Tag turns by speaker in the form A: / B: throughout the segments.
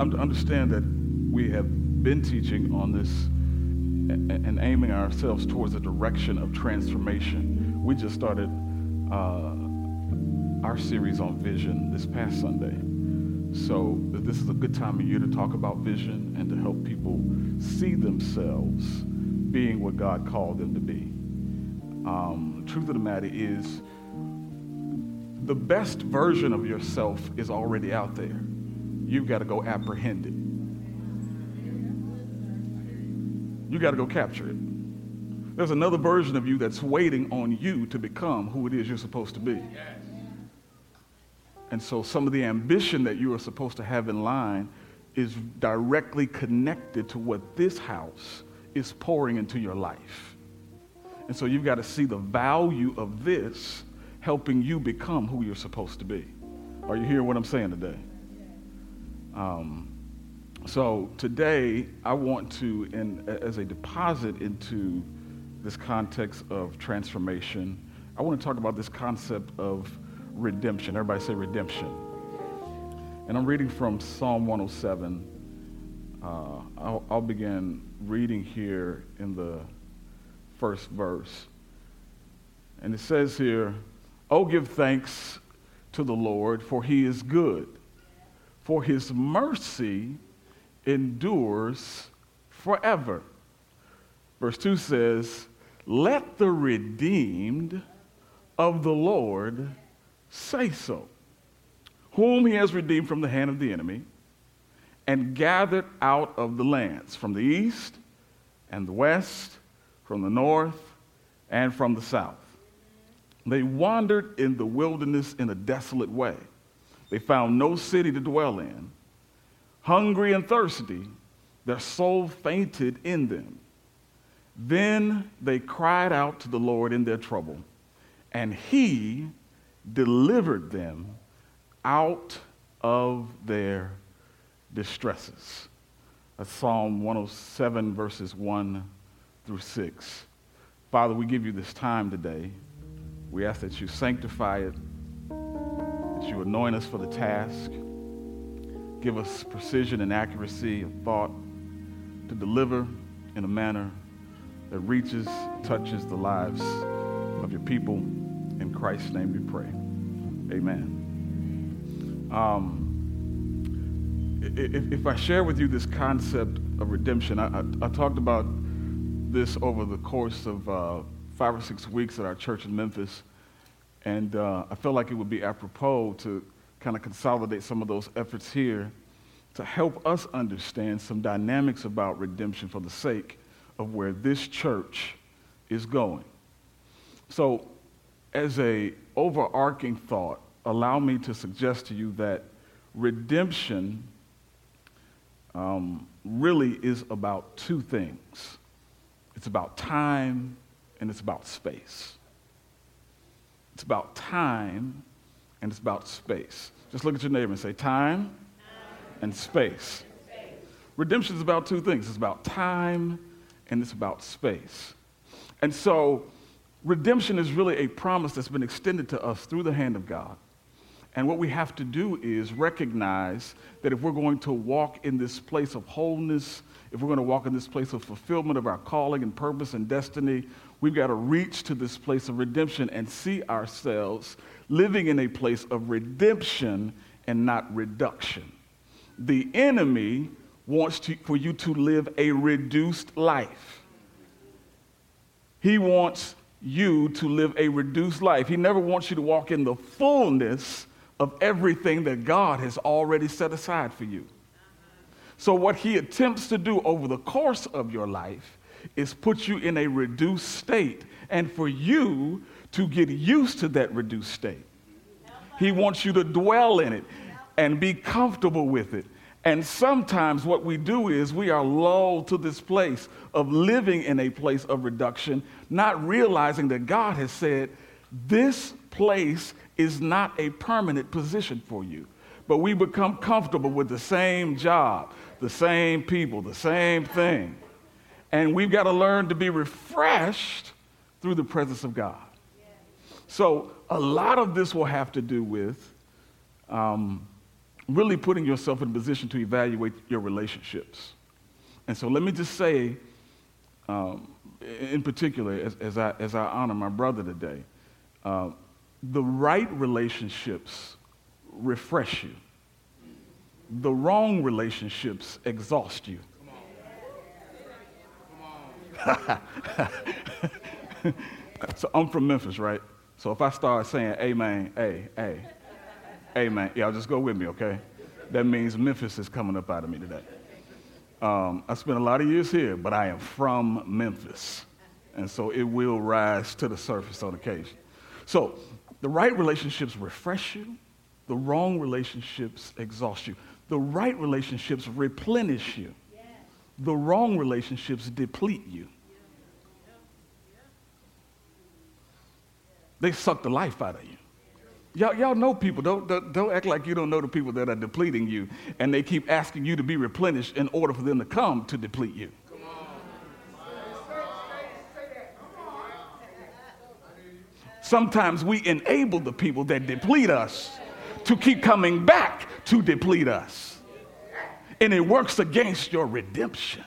A: understand that we have been teaching on this and aiming ourselves towards a direction of transformation. We just started uh, our series on vision this past Sunday. So this is a good time of year to talk about vision and to help people see themselves being what God called them to be. Um, the truth of the matter is, the best version of yourself is already out there. You've got to go apprehend it. You got to go capture it. There's another version of you that's waiting on you to become who it is you're supposed to be. And so some of the ambition that you are supposed to have in line is directly connected to what this house is pouring into your life. And so you've got to see the value of this helping you become who you're supposed to be. Are you hearing what I'm saying today? Um, so today, I want to, in, as a deposit into this context of transformation, I want to talk about this concept of redemption. Everybody say redemption. And I'm reading from Psalm 107. Uh, I'll, I'll begin reading here in the first verse. And it says here, Oh, give thanks to the Lord, for he is good, for his mercy endures forever. Verse 2 says, Let the redeemed of the Lord say so, whom he has redeemed from the hand of the enemy and gathered out of the lands from the east and the west, from the north and from the south. They wandered in the wilderness in a desolate way. They found no city to dwell in hungry and thirsty, their soul fainted in them. Then they cried out to the Lord in their trouble, and he delivered them out of their distresses. That's Psalm 107, verses 1 through 6. Father, we give you this time today. We ask that you sanctify it, you anoint us for the task give us precision and accuracy of thought to deliver in a manner that reaches, touches the lives of your people. In Christ's name we pray. Amen. Um, if, if, I share with you this concept of redemption, I, I, I talked about this over the course of uh, five or six weeks at our church in Memphis, and uh, I felt like it would be apropos to kind of consolidate some of those efforts here to help us understand some dynamics about redemption for the sake of where this church is going. So, as a overarching thought, allow me to suggest to you that redemption um, really is about two things. It's about time and it's about space. It's about time and it's about space. Just look at your neighbor and say, Time and space. Redemption is about two things it's about time and it's about space. And so, redemption is really a promise that's been extended to us through the hand of God. And what we have to do is recognize that if we're going to walk in this place of wholeness, if we're going to walk in this place of fulfillment of our calling and purpose and destiny, we've got to reach to this place of redemption and see ourselves living in a place of redemption and not reduction. The enemy wants to, for you to live a reduced life. He wants you to live a reduced life. He never wants you to walk in the fullness of everything that God has already set aside for you. So, what he attempts to do over the course of your life is put you in a reduced state and for you to get used to that reduced state. He wants you to dwell in it and be comfortable with it. And sometimes what we do is we are lulled to this place of living in a place of reduction, not realizing that God has said, this place is not a permanent position for you. But we become comfortable with the same job, the same people, the same thing. And we've got to learn to be refreshed through the presence of God. So, a lot of this will have to do with um, really putting yourself in a position to evaluate your relationships. And so let me just say, um, in particular, as, as, I, as I honor my brother today, uh, the right relationships refresh you, the wrong relationships exhaust you. so I'm from Memphis, right? So if I start saying amen, hey, hey, amen, y'all just go with me, okay? That means Memphis is coming up out of me today. Um, I spent a lot of years here, but I am from Memphis. And so it will rise to the surface on occasion. So the right relationships refresh you, the wrong relationships exhaust you. The right relationships replenish you, the wrong relationships deplete you. They suck the life out of you. Y'all, y'all know people. Don't, don't, don't act like you don't know the people that are depleting you, and they keep asking you to be replenished in order for them to come to deplete you. Sometimes we enable the people that deplete us to keep coming back to deplete us. And it works against your redemption.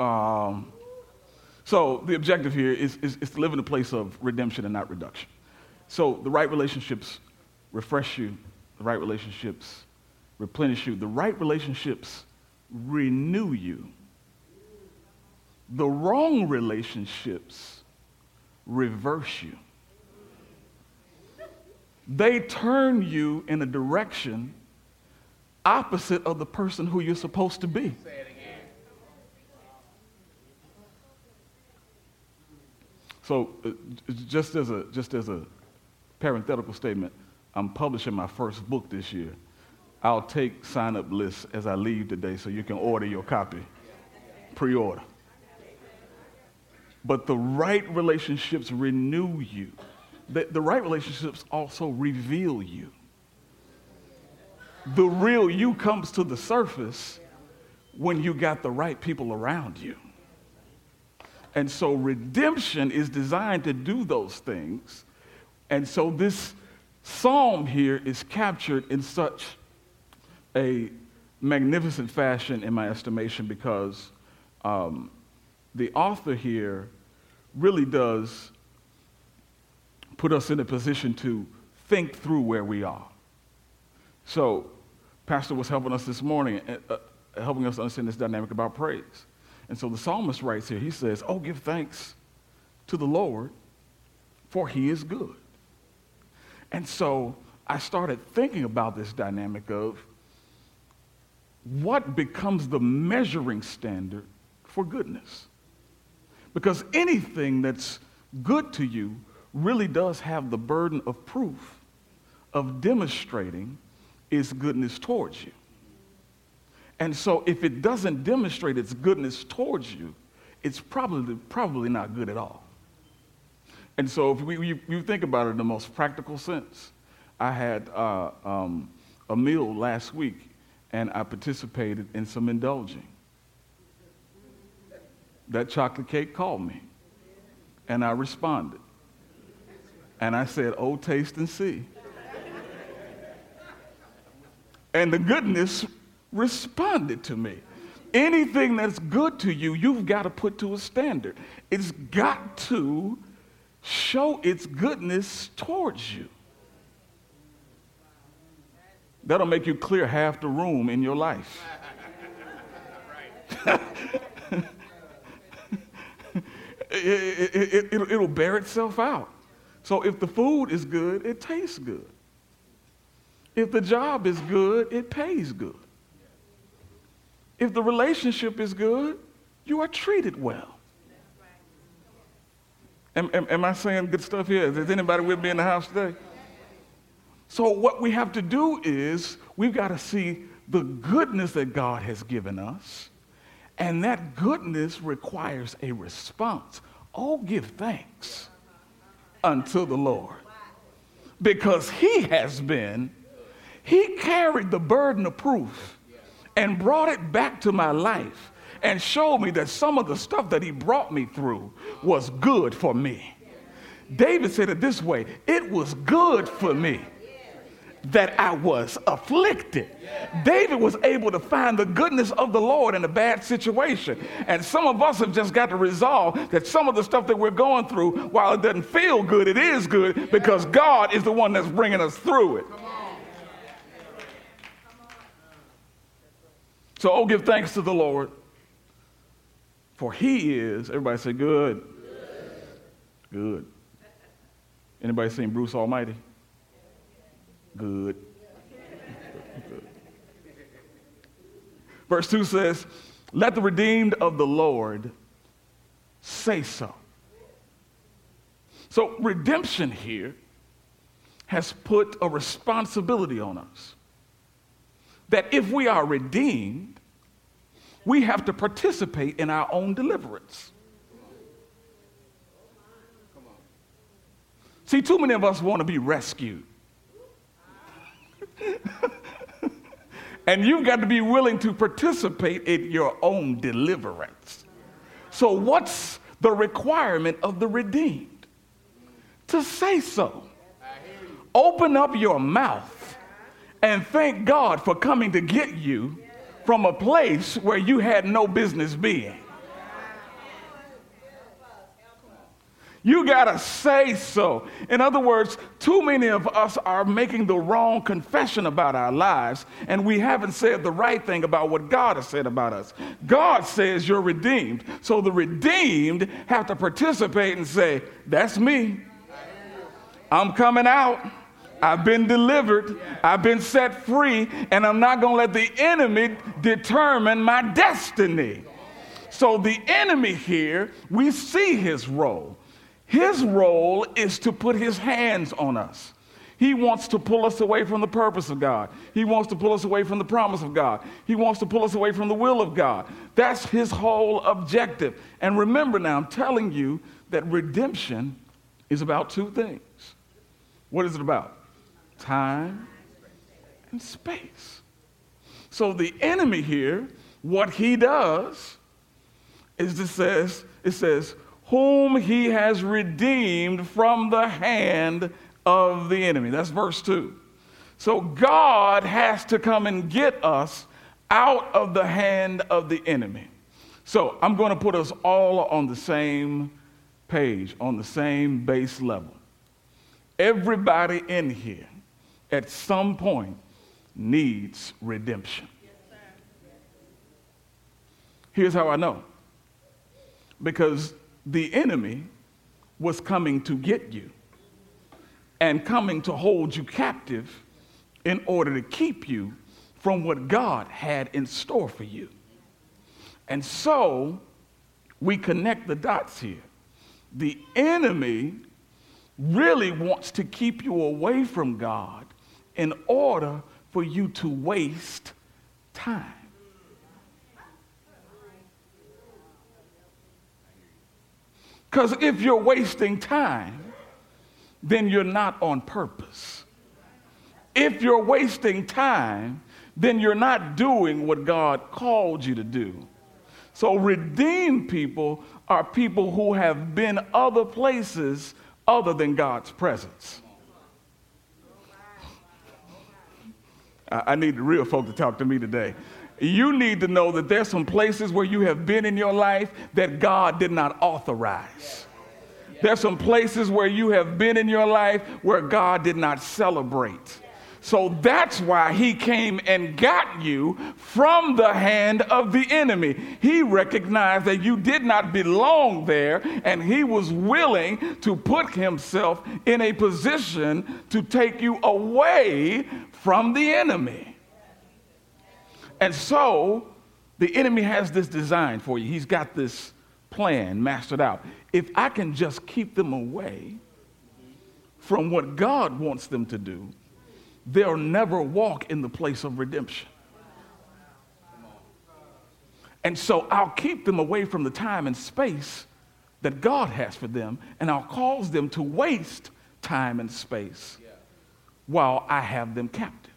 A: Um, so the objective here is, is, is to live in a place of redemption and not reduction. So the right relationships refresh you, the right relationships replenish you, the right relationships renew you. The wrong relationships reverse you. They turn you in a direction opposite of the person who you're supposed to be. So, uh, just as a just as a parenthetical statement, I'm publishing my first book this year. I'll take sign up lists as I leave today, so you can order your copy, pre-order. But the right relationships renew you. The, the right relationships also reveal you. The real you comes to the surface when you got the right people around you. And so redemption is designed to do those things. And so this psalm here is captured in such a magnificent fashion, in my estimation, because um, the author here really does put us in a position to think through where we are. So, Pastor was helping us this morning, uh, uh helping us understand this dynamic about praise. And so the psalmist writes here, he says, Oh, give thanks to the Lord, for he is good. And so I started thinking about this dynamic of what becomes the measuring standard for goodness. Because anything that's good to you really does have the burden of proof of demonstrating its goodness towards you. And so if it doesn't demonstrate its goodness towards you, it's probably, probably not good at all. And so if we, you, you think about it in the most practical sense, I had uh, um, a meal last week and I participated in some indulging. That chocolate cake called me and I responded. And I said, Oh, taste and see. and the goodness responded to me. Anything that's good to you, you've got to put to a standard. It's got to show its goodness towards you. That'll make you clear half the room in your life. it, will it, it, bear itself out. So if the food is good, it tastes good. If the job is good, it pays good. If the relationship is good, you are treated well. Am, am, am, I saying good stuff here? Is anybody with me in the house today? So, what we have to do is we've got to see the goodness that God has given us, and that goodness requires a response. Oh, give thanks unto the Lord because He has been, He carried the burden of proof and brought it back to my life and showed me that some of the stuff that he brought me through was good for me. David said it this way It was good for me that I was afflicted. David was able to find the goodness of the Lord in a bad situation. And some of us have just got to resolve that some of the stuff that we're going through, while it doesn't feel good, it is good because God is the one that's bringing us through it. So, oh, give thanks to the Lord, for he is, everybody say, good. Good. Anybody seen Bruce Almighty? Good. Verse 2 says, Let the redeemed of the Lord say so. So, redemption here has put a responsibility on us that if we are redeemed, we have to participate in our own deliverance. See, too many of us want to be rescued. and you've got to be willing to participate in your own deliverance. So, what's the requirement of the redeemed? To say so. Open up your mouth and thank God for coming to get you from a place where you had no business being. You got to say so. In other words, too many of us are making the wrong confession about our lives, and we haven't said the right thing about what God has said about us. God says you're redeemed. So the redeemed have to participate and say, That's me. I'm coming out. I've been delivered. I've been set free, and I'm not going to let the enemy determine my destiny. So the enemy here, we see his role. His role is to put his hands on us. He wants to pull us away from the purpose of God. He wants to pull us away from the promise of God. He wants to pull us away from the will of God. That's his whole objective. And remember now, I'm telling you that redemption is about two things. What is it about? Time and space. So the enemy here, what he does is it says, it says, whom he has redeemed from the hand of the enemy. That's verse 2. So God has to come and get us out of the hand of the enemy. So I'm going to put us all on the same page, on the same base level. Everybody in here at some point needs redemption. Here's how I know because the enemy was coming to get you and coming to hold you captive in order to keep you from what God had in store for you. And so we connect the dots here. The enemy really wants to keep you away from God in order for you to waste time. Because if you're wasting time, then you're not on purpose. If you're wasting time, then you're not doing what God called you to do. So, redeemed people are people who have been other places other than God's presence. I need the real folk to talk to me today you need to know that there's some places where you have been in your life that God did not authorize. There's some places where you have been in your life where God did not celebrate. So that's why he came and got you from the hand of the enemy. He recognized that you did not belong there, and he was willing to put himself in a position to take you away from the enemy. And so the enemy has this design for you. He's got this plan mastered out. If I can just keep them away from what God wants them to do, they'll never walk in the place of redemption. And so I'll keep them away from the time and space that God has for them, and I'll cause them to waste time and space while I have them captive.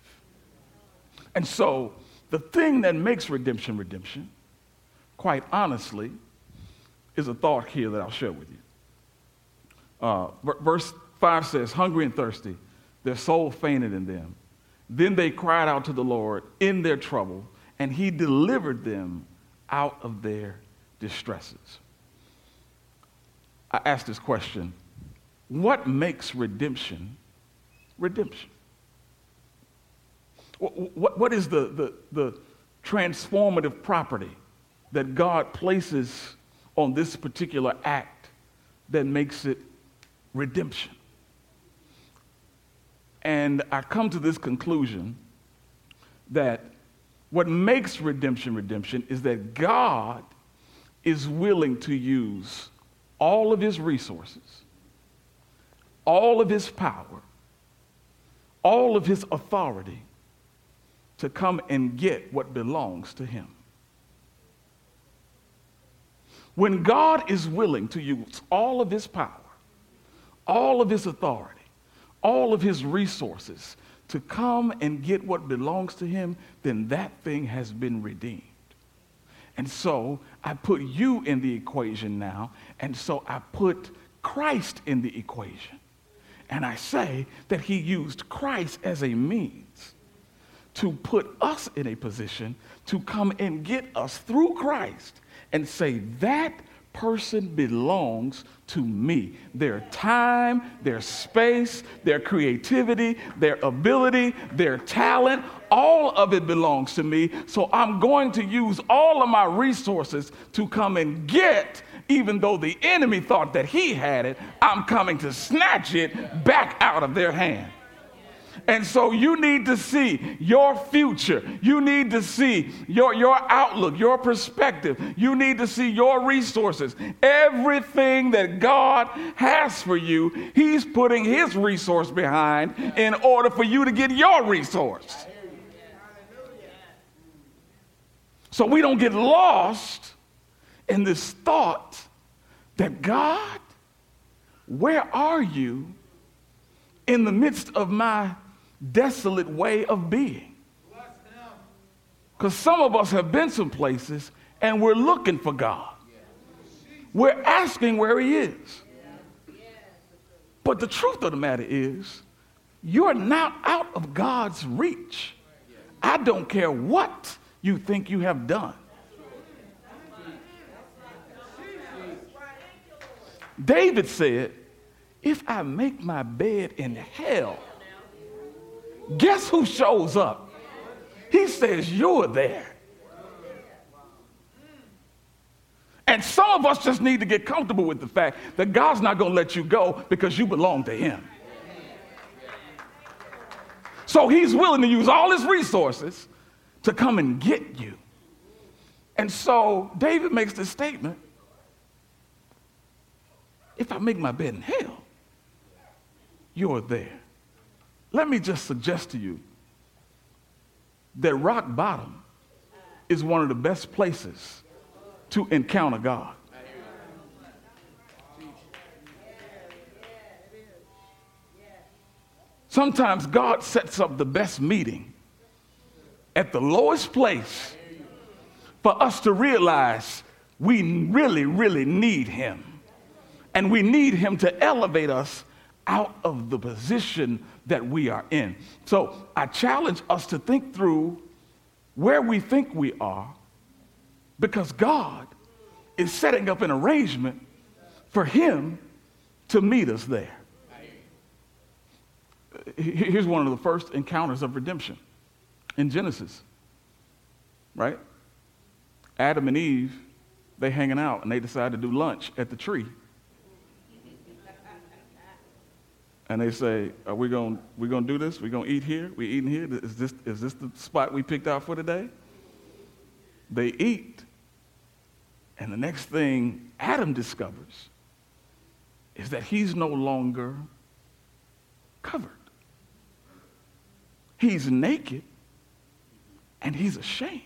A: And so the thing that makes redemption redemption, quite honestly, is a thought here that I'll share with you. Uh, verse 5 says, Hungry and thirsty, their soul fainted in them. Then they cried out to the Lord in their trouble, and he delivered them out of their distresses. I asked this question What makes redemption redemption? What, what is the, the, the transformative property that God places on this particular act that makes it redemption? And I come to this conclusion that what makes redemption redemption is that God is willing to use all of his resources, all of his power, all of his authority to come and get what belongs to him. When God is willing to use all of his power, all of his authority, all of his resources to come and get what belongs to him, then that thing has been redeemed. And so I put you in the equation now, and so I put Christ in the equation. And I say that he used Christ as a means to put us in a position to come and get us through Christ and say, that person belongs to me. Their time, their space, their creativity, their ability, their talent, all of it belongs to me. So I'm going to use all of my resources to come and get, even though the enemy thought that he had it, I'm coming to snatch it back out of their hand. And so you need to see your future. You need to see your, your outlook, your perspective. You need to see your resources. Everything that God has for you, He's putting His resource behind in order for you to get your resource. So we don't get lost in this thought that God, where are you in the midst of my desolate way of being. Because some of us have been some places and we're looking for God. We're asking where He is. But the truth of the matter is, you're not out of God's reach. I don't care what you think you have done. David said, If I make my bed in hell, Guess who shows up? He says, You're there. And some of us just need to get comfortable with the fact that God's not going to let you go because you belong to Him. So He's willing to use all His resources to come and get you. And so David makes this statement if I make my bed in hell, you're there. Let me just suggest to you that rock bottom is one of the best places to encounter God. Sometimes God sets up the best meeting at the lowest place for us to realize we really, really need Him. And we need Him to elevate us out of the position that we are in. So I challenge us to think through where we think we are because God is setting up an arrangement for Him to meet us there. Here's one of the first encounters of redemption in Genesis, right? Adam and Eve, they hanging out and they decide to do lunch at the tree. And they say, Are we going we gonna do this? We're going to eat here? We eating here? Is this, is this the spot we picked out for today? They eat. And the next thing Adam discovers is that he's no longer covered. He's naked and he's ashamed.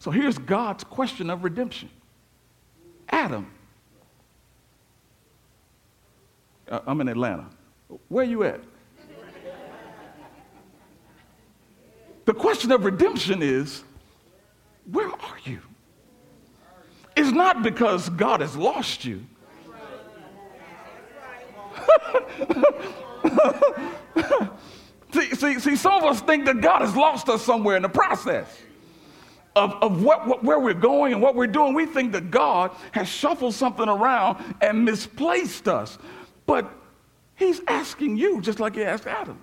A: So here's God's question of redemption Adam, Uh, I'm in Atlanta. Where you at? The question of redemption is where are you? It's not because God has lost you, see, see, see, some of us think that God has lost us somewhere in the process of, of what, what, where we're going and what we're doing. We think that God has shuffled something around and misplaced us. But He's asking you, just like He asked Adam,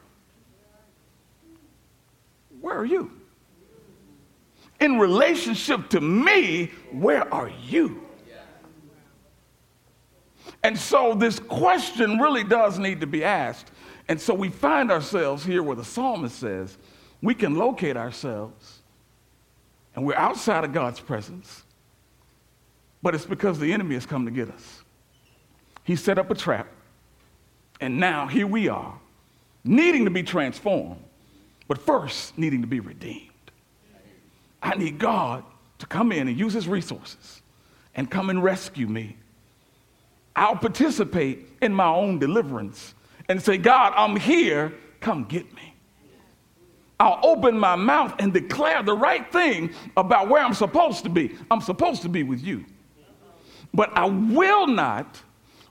A: Where are you? In relationship to me, where are you? And so this question really does need to be asked. And so we find ourselves here where the psalmist says we can locate ourselves and we're outside of God's presence, but it's because the enemy has come to get us. He set up a trap, and now here we are, needing to be transformed, but first needing to be redeemed. I need God to come in and use his resources and come and rescue me. I'll participate in my own deliverance and say, God, I'm here, come get me. I'll open my mouth and declare the right thing about where I'm supposed to be. I'm supposed to be with you. But I will not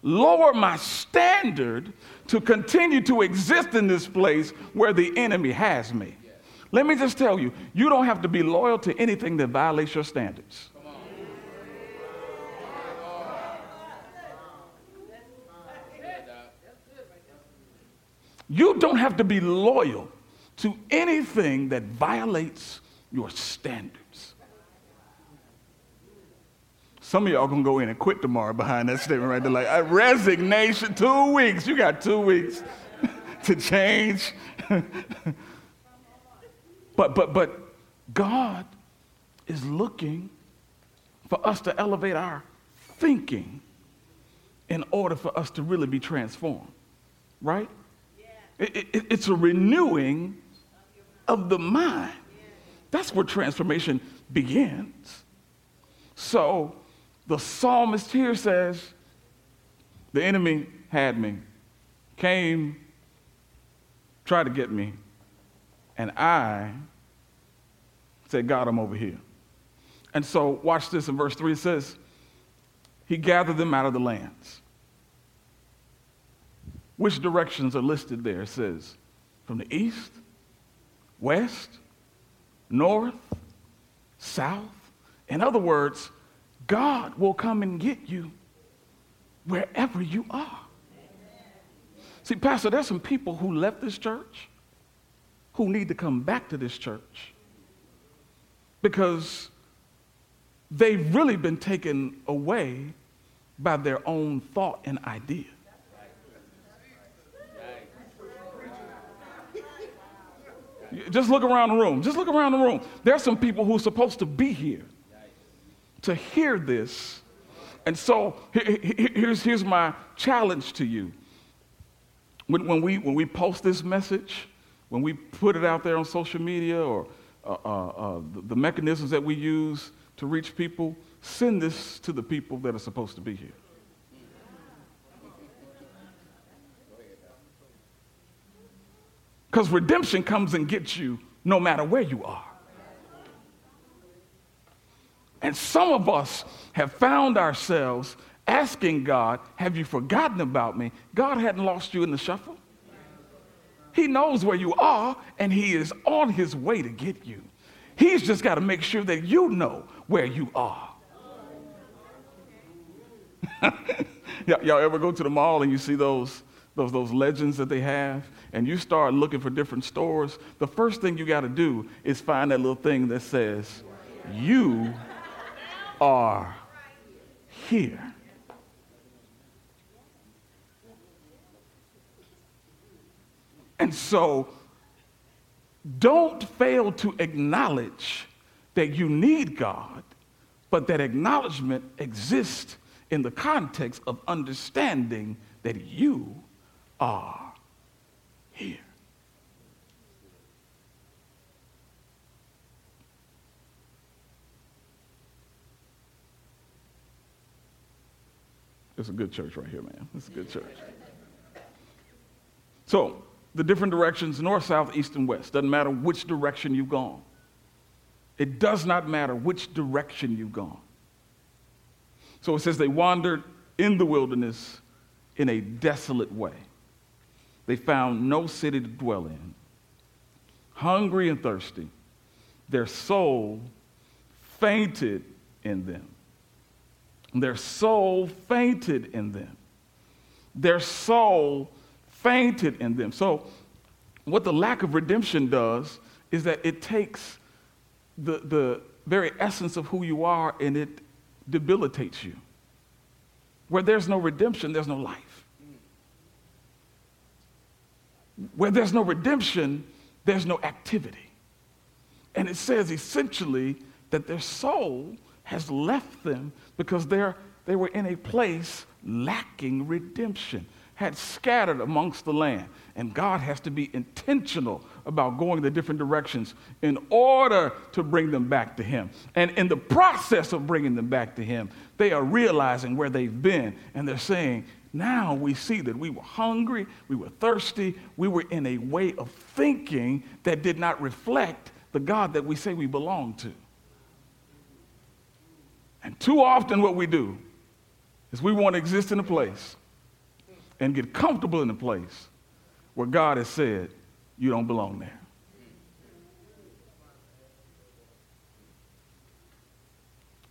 A: lower my standard to continue to exist in this place where the enemy has me. Let me just tell you, you don't have to be loyal to anything that violates your standards. You don't have to be loyal to anything that violates your standards. Some of y'all gonna go in and quit tomorrow behind that statement right there. Like, a resignation, two weeks. You got two weeks to change. but but but God is looking for us to elevate our thinking in order for us to really be transformed. Right? Yeah. It, it, it's a renewing of the mind. That's where transformation begins. So the psalmist here says, The enemy had me, came, tried to get me, and I said, God, I'm over here. And so, watch this in verse 3 it says, He gathered them out of the lands. Which directions are listed there? It says, From the east, west, north, south. In other words, God will come and get you wherever you are. See, Pastor, there's some people who left this church who need to come back to this church because they've really been taken away by their own thought and idea. Just look around the room. Just look around the room. There are some people who are supposed to be here to hear this. And so here's, here's my challenge to you. When, when, we, when we post this message, when we put it out there on social media or uh, uh, uh, the, the mechanisms that we use to reach people, send this to the people that are supposed to be here. Because redemption comes and gets you no matter where you are. And some of us have found ourselves asking God, Have you forgotten about me? God hadn't lost you in the shuffle. He knows where you are, and He is on His way to get you. He's just got to make sure that you know where you are. y'all ever go to the mall and you see those those, those legends that they have, and you start looking for different stores, the first thing you got to do is find that little thing that says, You are here. And so, don't fail to acknowledge that you need God, but that acknowledgement exists in the context of understanding that you are here. It's a good church right here, man. It's a good church. So, the different directions north, south, east, and west. Doesn't matter which direction you've gone. It does not matter which direction you've gone. So it says they wandered in the wilderness in a desolate way. they found no city to dwell in. Hungry and thirsty, their soul fainted in them. Their soul fainted in them. Their soul fainted in them. So, what the lack of redemption does is that it takes the, the very essence of who you are and it debilitates you. Where there's no redemption, there's no life. Where there's no redemption, there's no activity. And it says essentially that their soul has left them because they're, they were in a place lacking redemption, had scattered amongst the land. And God has to be intentional about going the different directions in order to bring them back to Him. And in the process of bringing them back to Him, they are realizing where they've been and they're saying, now we see that we were hungry, we were thirsty, we were in a way of thinking that did not reflect the God that we say we belong to. And too often, what we do is we want to exist in a place and get comfortable in a place where God has said, you don't belong there.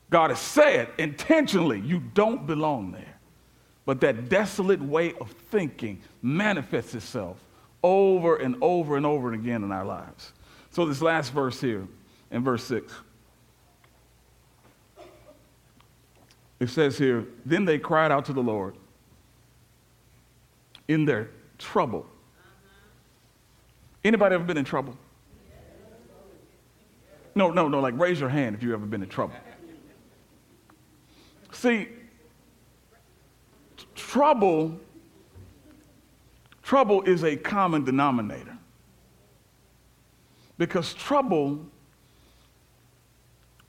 A: God has said intentionally, you don't belong there. But that desolate way of thinking manifests itself over and over and over again in our lives. So, this last verse here, in verse 6, it says here, Then they cried out to the Lord in their trouble. Anybody ever been in trouble? No, no, no, like raise your hand if you've ever been in trouble. See, trouble trouble is a common denominator. Because trouble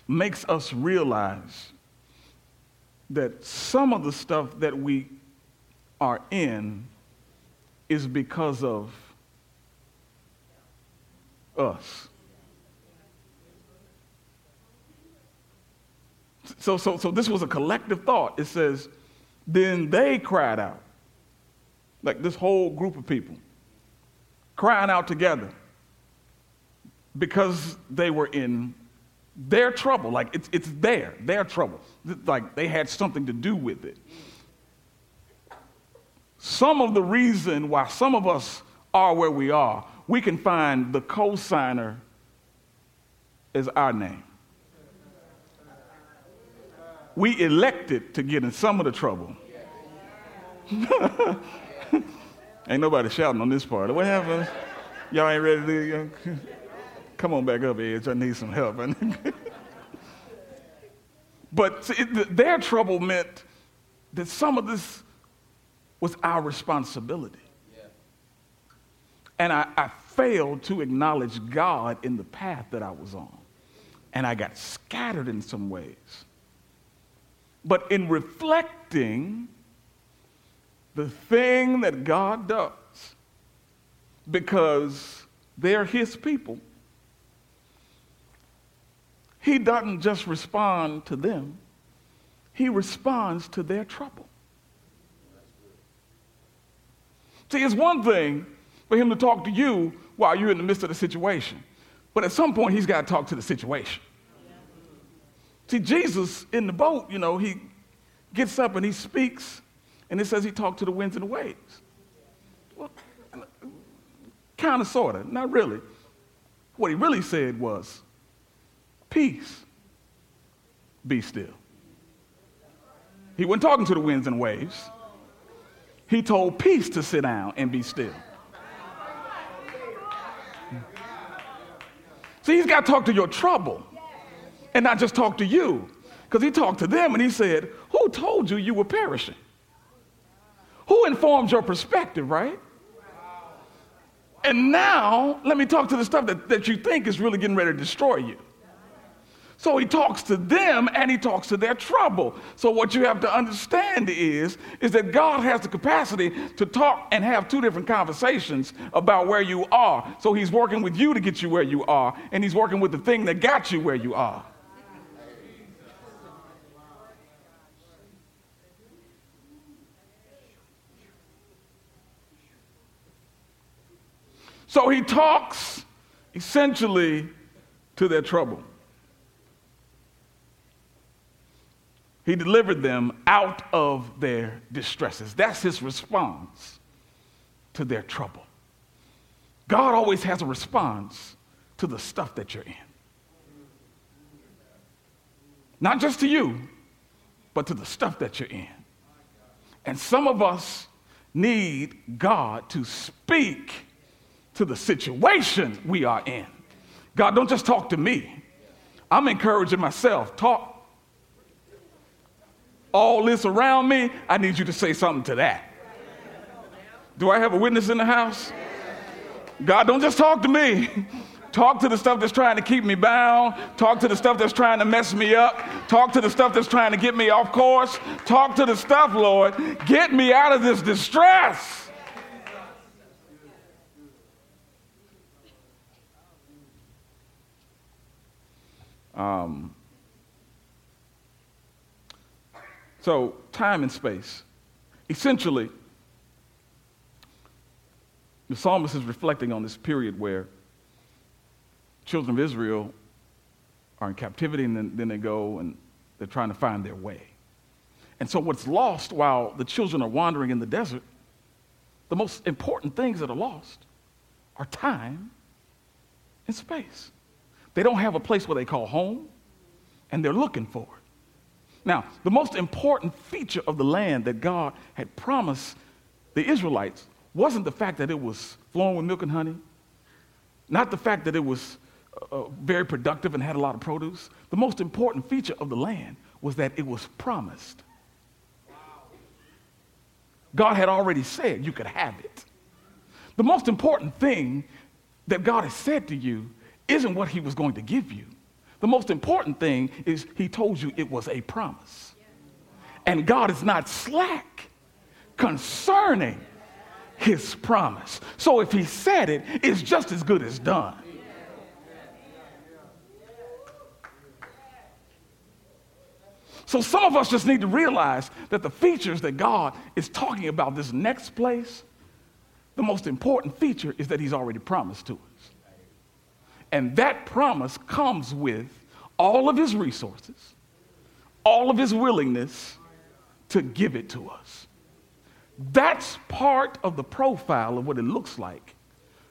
A: makes us realize that some of the stuff that we are in is because of us. So, so, so this was a collective thought. It says, then they cried out. Like this whole group of people crying out together because they were in their trouble. Like it's, it's their, their trouble. Like they had something to do with it. Some of the reason why some of us are where we are, we can find the cosigner is our name. We elected to get in some of the trouble. ain't nobody shouting on this part. What happened? Y'all ain't ready to. Come on back up, Edge. I need some help. but see, their trouble meant that some of this was our responsibility. Yeah. And I, I failed to acknowledge God in the path that I was on. And I got scattered in some ways. But in reflecting the thing that God does, because they're His people, He doesn't just respond to them, He responds to their trouble. See, it's one thing for him to talk to you while you're in the midst of the situation, but at some point, he's got to talk to the situation. See, Jesus in the boat, you know, he gets up and he speaks, and it says he talked to the winds and the waves. Well, kind of, sort of, not really. What he really said was, Peace, be still. He wasn't talking to the winds and waves. He told peace to sit down and be still. See, he's got to talk to your trouble and not just talk to you. Because he talked to them and he said, Who told you you were perishing? Who informed your perspective, right? And now, let me talk to the stuff that, that you think is really getting ready to destroy you. So he talks to them and he talks to their trouble. So what you have to understand is, is that God has the capacity to talk and have two different conversations about where you are. So he's working with you to get you where you are, and he's working with the thing that got you where you are. So he talks essentially to their trouble. He delivered them out of their distresses. That's his response to their trouble. God always has a response to the stuff that you're in. Not just to you, but to the stuff that you're in. And some of us need God to speak to the situation we are in. God, don't just talk to me. I'm encouraging myself. Talk all this around me. I need you to say something to that. Do I have a witness in the house? God, don't just talk to me. Talk to the stuff that's trying to keep me bound. Talk to the stuff that's trying to mess me up. Talk to the stuff that's trying to get me off course. Talk to the stuff, Lord. Get me out of this distress. Um, so, time and space. Essentially, the psalmist is reflecting on this period where children of Israel are in captivity and then, then they go and they're trying to find their way. And so, what's lost while the children are wandering in the desert, the most important things that are lost are time and space. They don't have a place where they call home, and they're looking for it. Now, the most important feature of the land that God had promised the Israelites wasn't the fact that it was flowing with milk and honey, not the fact that it was uh, very productive and had a lot of produce. The most important feature of the land was that it was promised. God had already said you could have it. The most important thing that God has said to you isn't what He was going to give you. The most important thing is He told you it was a promise. And God is not slack concerning His promise. So if He said it, it's just as good as done. So some of us just need to realize that the features that God is talking about this next place, the most important feature is that He's already promised to us. And that promise comes with all of His resources, all of His willingness to give it to us. That's part of the profile of what it looks like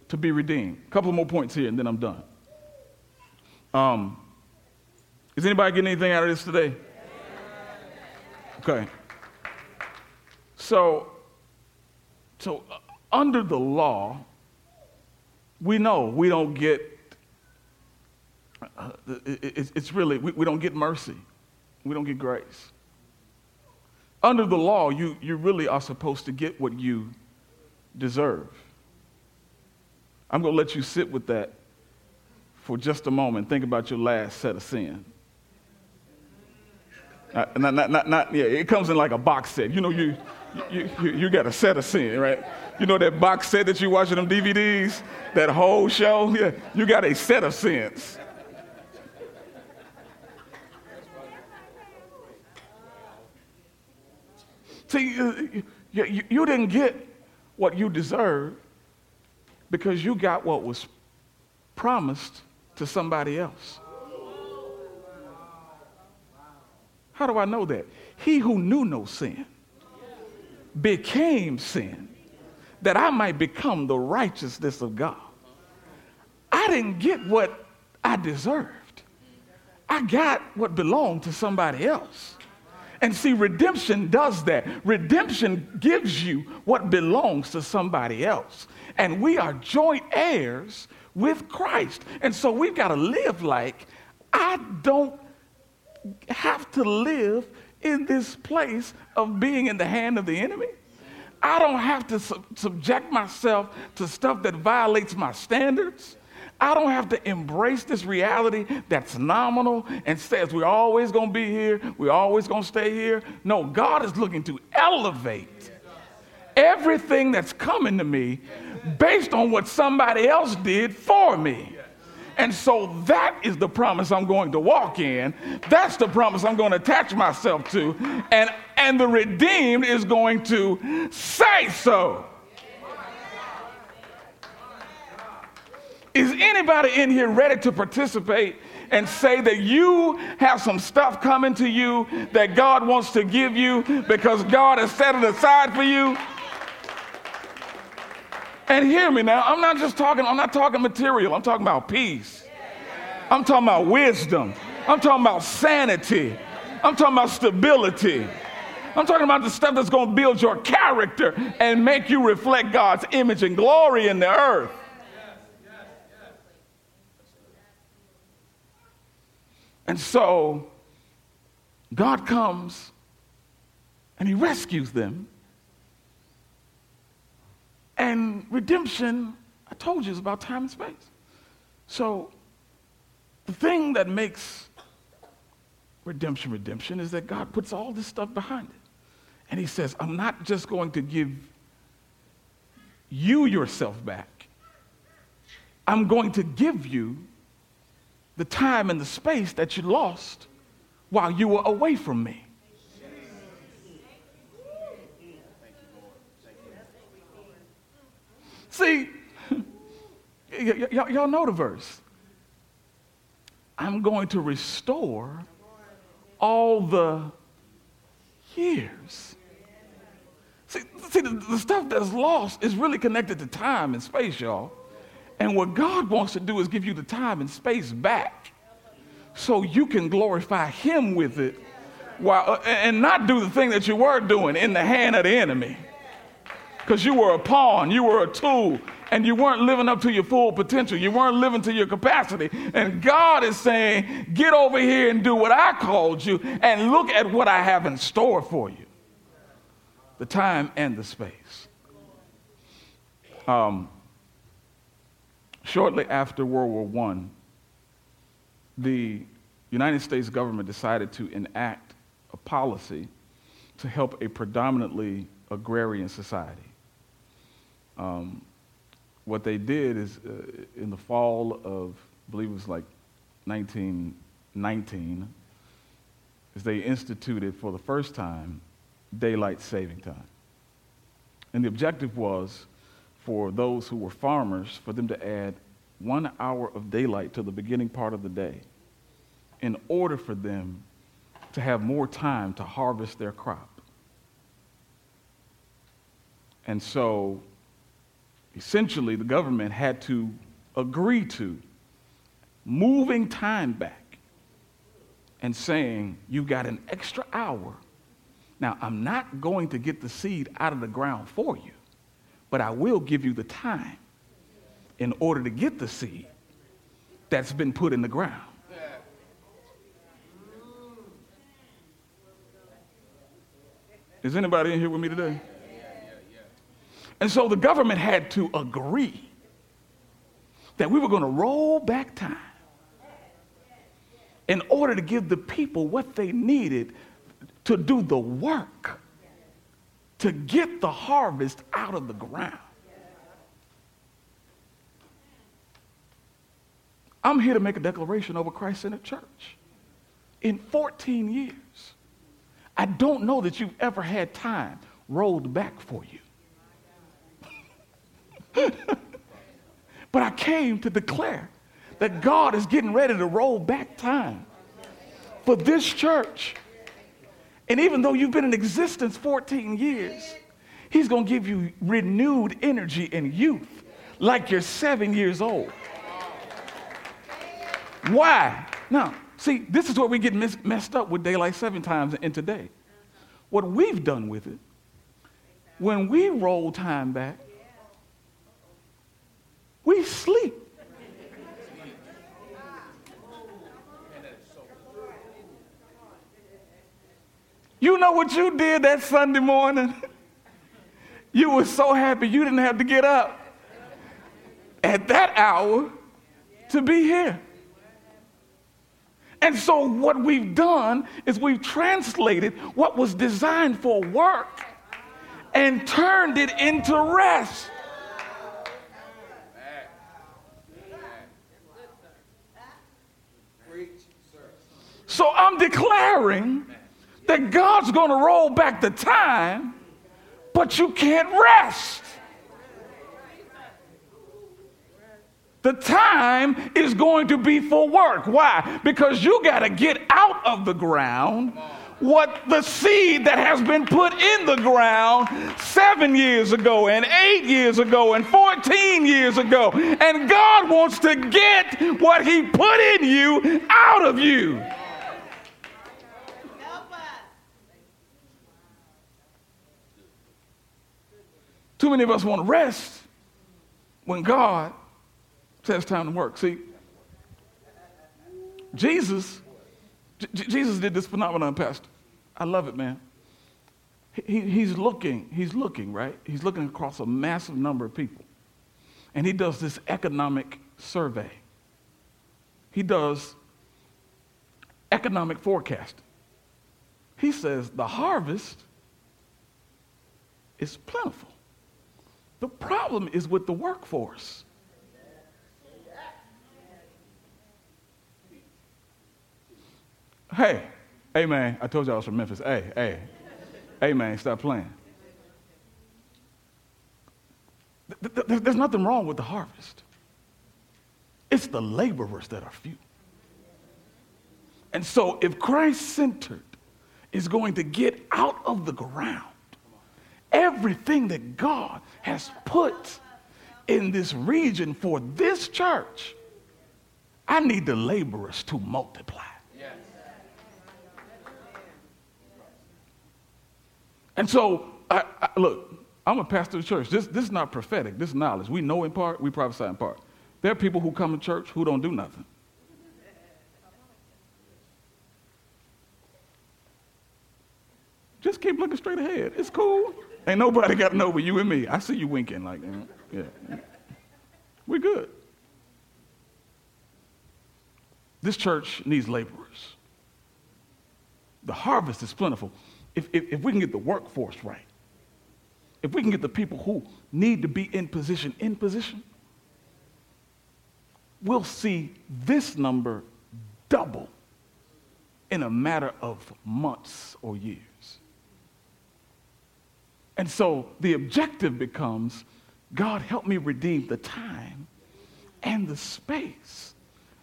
A: to be redeemed. A couple more points here, and then I'm done. Um, is anybody getting anything out of this today? Okay. So, so uh, under the law, we know we don't get, uh, it, it's really, we, we don't get mercy. We don't get grace. Under the law, you, you really are supposed to get what you deserve. I'm going to let you sit with that for just a moment. Think about your last set of sin. Not, not, not, not, yeah, it comes in like a box set. You know, you, you, you, you got a set of sin, right? You know that box set that you watching them DVDs, that whole show? Yeah, you got a set of sins. See, uh, you, you didn't get what you deserved because you got what was promised to somebody else. How do I know that? He who knew no sin became sin that I might become the righteousness of God. I didn't get what I deserved. I got what belonged to somebody else. And see, redemption does that. Redemption gives you what belongs to somebody else. And we are joint heirs with Christ. And so we've got to live like I don't have to live in this place of being in the hand of the enemy. I don't have to subject myself to stuff that violates my standards. I don't have to embrace this reality that's nominal and says we're always going to be here, we're always going to stay here. No, God is looking to elevate everything that's coming to me based on what somebody else did for me. And so that is the promise I'm going to walk in. That's the promise I'm going to attach myself to. And, and the redeemed is going to say so. Is anybody in here ready to participate and say that you have some stuff coming to you that God wants to give you because God has set it aside for you? And hear me now, I'm not just talking, I'm not talking material, I'm talking about peace. I'm talking about wisdom. I'm talking about sanity. I'm talking about stability. I'm talking about the stuff that's going to build your character and make you reflect God's image and glory in the earth. And so God comes and he rescues them. And redemption, I told you, is about time and space. So the thing that makes redemption redemption is that God puts all this stuff behind it. And he says, I'm not just going to give you yourself back. I'm going to give you the time and the space that you lost while you were away from me. See, y- y- y'all know the verse. I'm going to restore all the years. See, see the, the stuff that's lost is really connected to time and space, y'all. And what God wants to do is give you the time and space back so you can glorify Him with it while, and not do the thing that you were doing in the hand of the enemy. Because you were a pawn, you were a tool, and you weren't living up to your full potential. You weren't living to your capacity. And God is saying, Get over here and do what I called you, and look at what I have in store for you the time and the space. Um, Shortly after World War I, the United States government decided to enact a policy to help a predominantly agrarian society. Um, what they did is, uh, in the fall of, I believe it was like 1919, is they instituted for the first time daylight saving time. And the objective was for those who were farmers for them to add one hour of daylight to the beginning part of the day in order for them to have more time to harvest their crop. And so essentially the government had to agree to moving time back and saying, You got an extra hour. Now, I'm not going to get the seed out of the ground for you but I will give you the time in order to get the seed that's been put in the ground. Is anybody in here with me today? And so the government had to agree that we were going to roll back time in order to give the people what they needed to do the work to get the harvest out of the ground. I'm here to make a declaration over Christ Centered Church. In 14 years, I don't know that you've ever had time rolled back for you. but I came to declare that God is getting ready to roll back time for this church and even though you've been in existence 14 years, He's going to give you renewed energy and youth like you're seven years old. Why? Now, see, this is where we get mis- messed up with daylight seven times in today. What we've done with it, when we roll time back, we sleep. You know what you did that Sunday morning? You were so happy you didn't have to get up at that hour to be here. And so, what we've done is we've translated what was designed for work and turned it into rest. So, I'm declaring that God's going to roll back the time, but you can't rest. The time is going to be for work. Why? Because you got to get out of the ground what the seed that has been put in the ground seven years ago, and eight years ago, and 14 years ago. And God wants to get what He put in you out of you. Too many of us want to rest when God says time to work. See, Jesus, J- Jesus did this phenomenon, Pastor. I love it, man. He, he's looking, he's looking, right? He's looking across a massive number of people. And he does this economic survey. He does economic forecasting. He says the harvest is plentiful. The problem is with the workforce. Hey, hey man, I told you I was from Memphis. Hey, hey, hey man, stop playing. There's nothing wrong with the harvest. It's the laborers that are few. And so, if Christ centered is going to get out of the ground everything that God has put in this region for this church, I need the laborers to multiply. And so, I, I, look, I'm a pastor of the church. This, this is not prophetic. This is knowledge. We know in part, we prophesy in part. There are people who come to church who don't do nothing. Just keep looking straight ahead. It's cool. Ain't nobody got to know but you and me. I see you winking like, mm, yeah. We're good. This church needs laborers. The harvest is plentiful if, if, if we can get the workforce right, if we can get the people who need to be in position in position, we'll see this number double in a matter of months or years. And so the objective becomes God, help me redeem the time and the space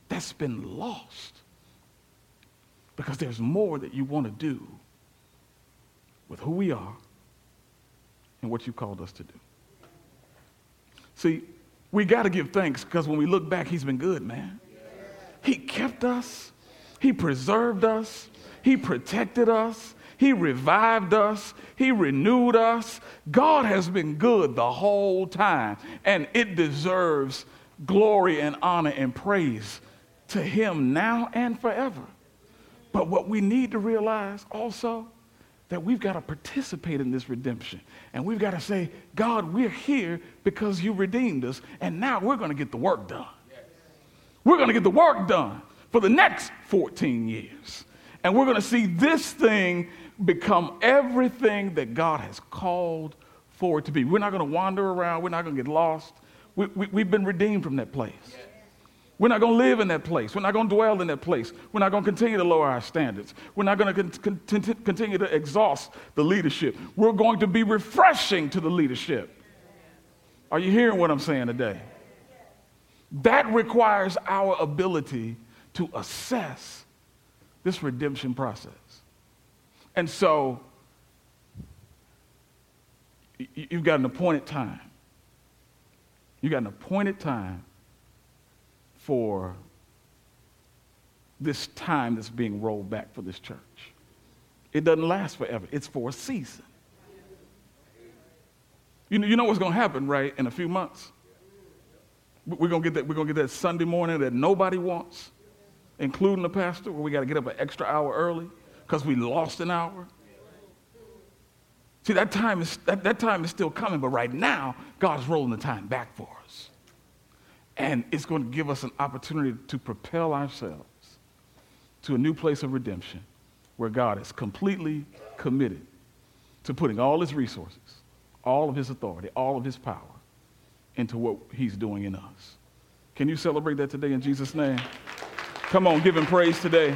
A: that's been lost. Because there's more that you want to do with who we are and what you called us to do. See, we got to give thanks because when we look back, He's been good, man. He kept us, He preserved us, He protected us, He revived us, He renewed us. God has been good the whole time, and it deserves glory and honor and praise to Him now and forever. But what we need to realize also that we've got to participate in this redemption. And we've got to say, God, we're here because you redeemed us, and now we're going to get the work done. We're going to get the work done for the next 14 years. And we're going to see this thing become everything that God has called for it to be. We're not going to wander around, we're not going to get lost. We, have we, been redeemed from that place. We're not going to live in that place. We're not going to dwell in that place. We're not going to continue to lower our standards. We're not going to con- con- continue to exhaust the leadership. We're going to be refreshing to the leadership. Are you hearing what I'm saying today? That requires our ability to assess this redemption process. And so, you've got an appointed time. You've got an appointed time for this time that's being rolled back for this church. It doesn't last forever, it's for a season. You know, you know what's going to happen, right, in a few months? We're going to get that, we're going to get that Sunday morning that nobody wants, including the pastor, where we got to get up an extra hour early because we lost an hour. See, that time, is, that, that time is still coming, but right now, God's rolling the time back for us. And it's going to give us an opportunity to propel ourselves to a new place of redemption where God is completely committed to putting all his resources, all of his authority, all of his power into what he's doing in us. Can you celebrate that today in Jesus' name? Come on, give him praise today.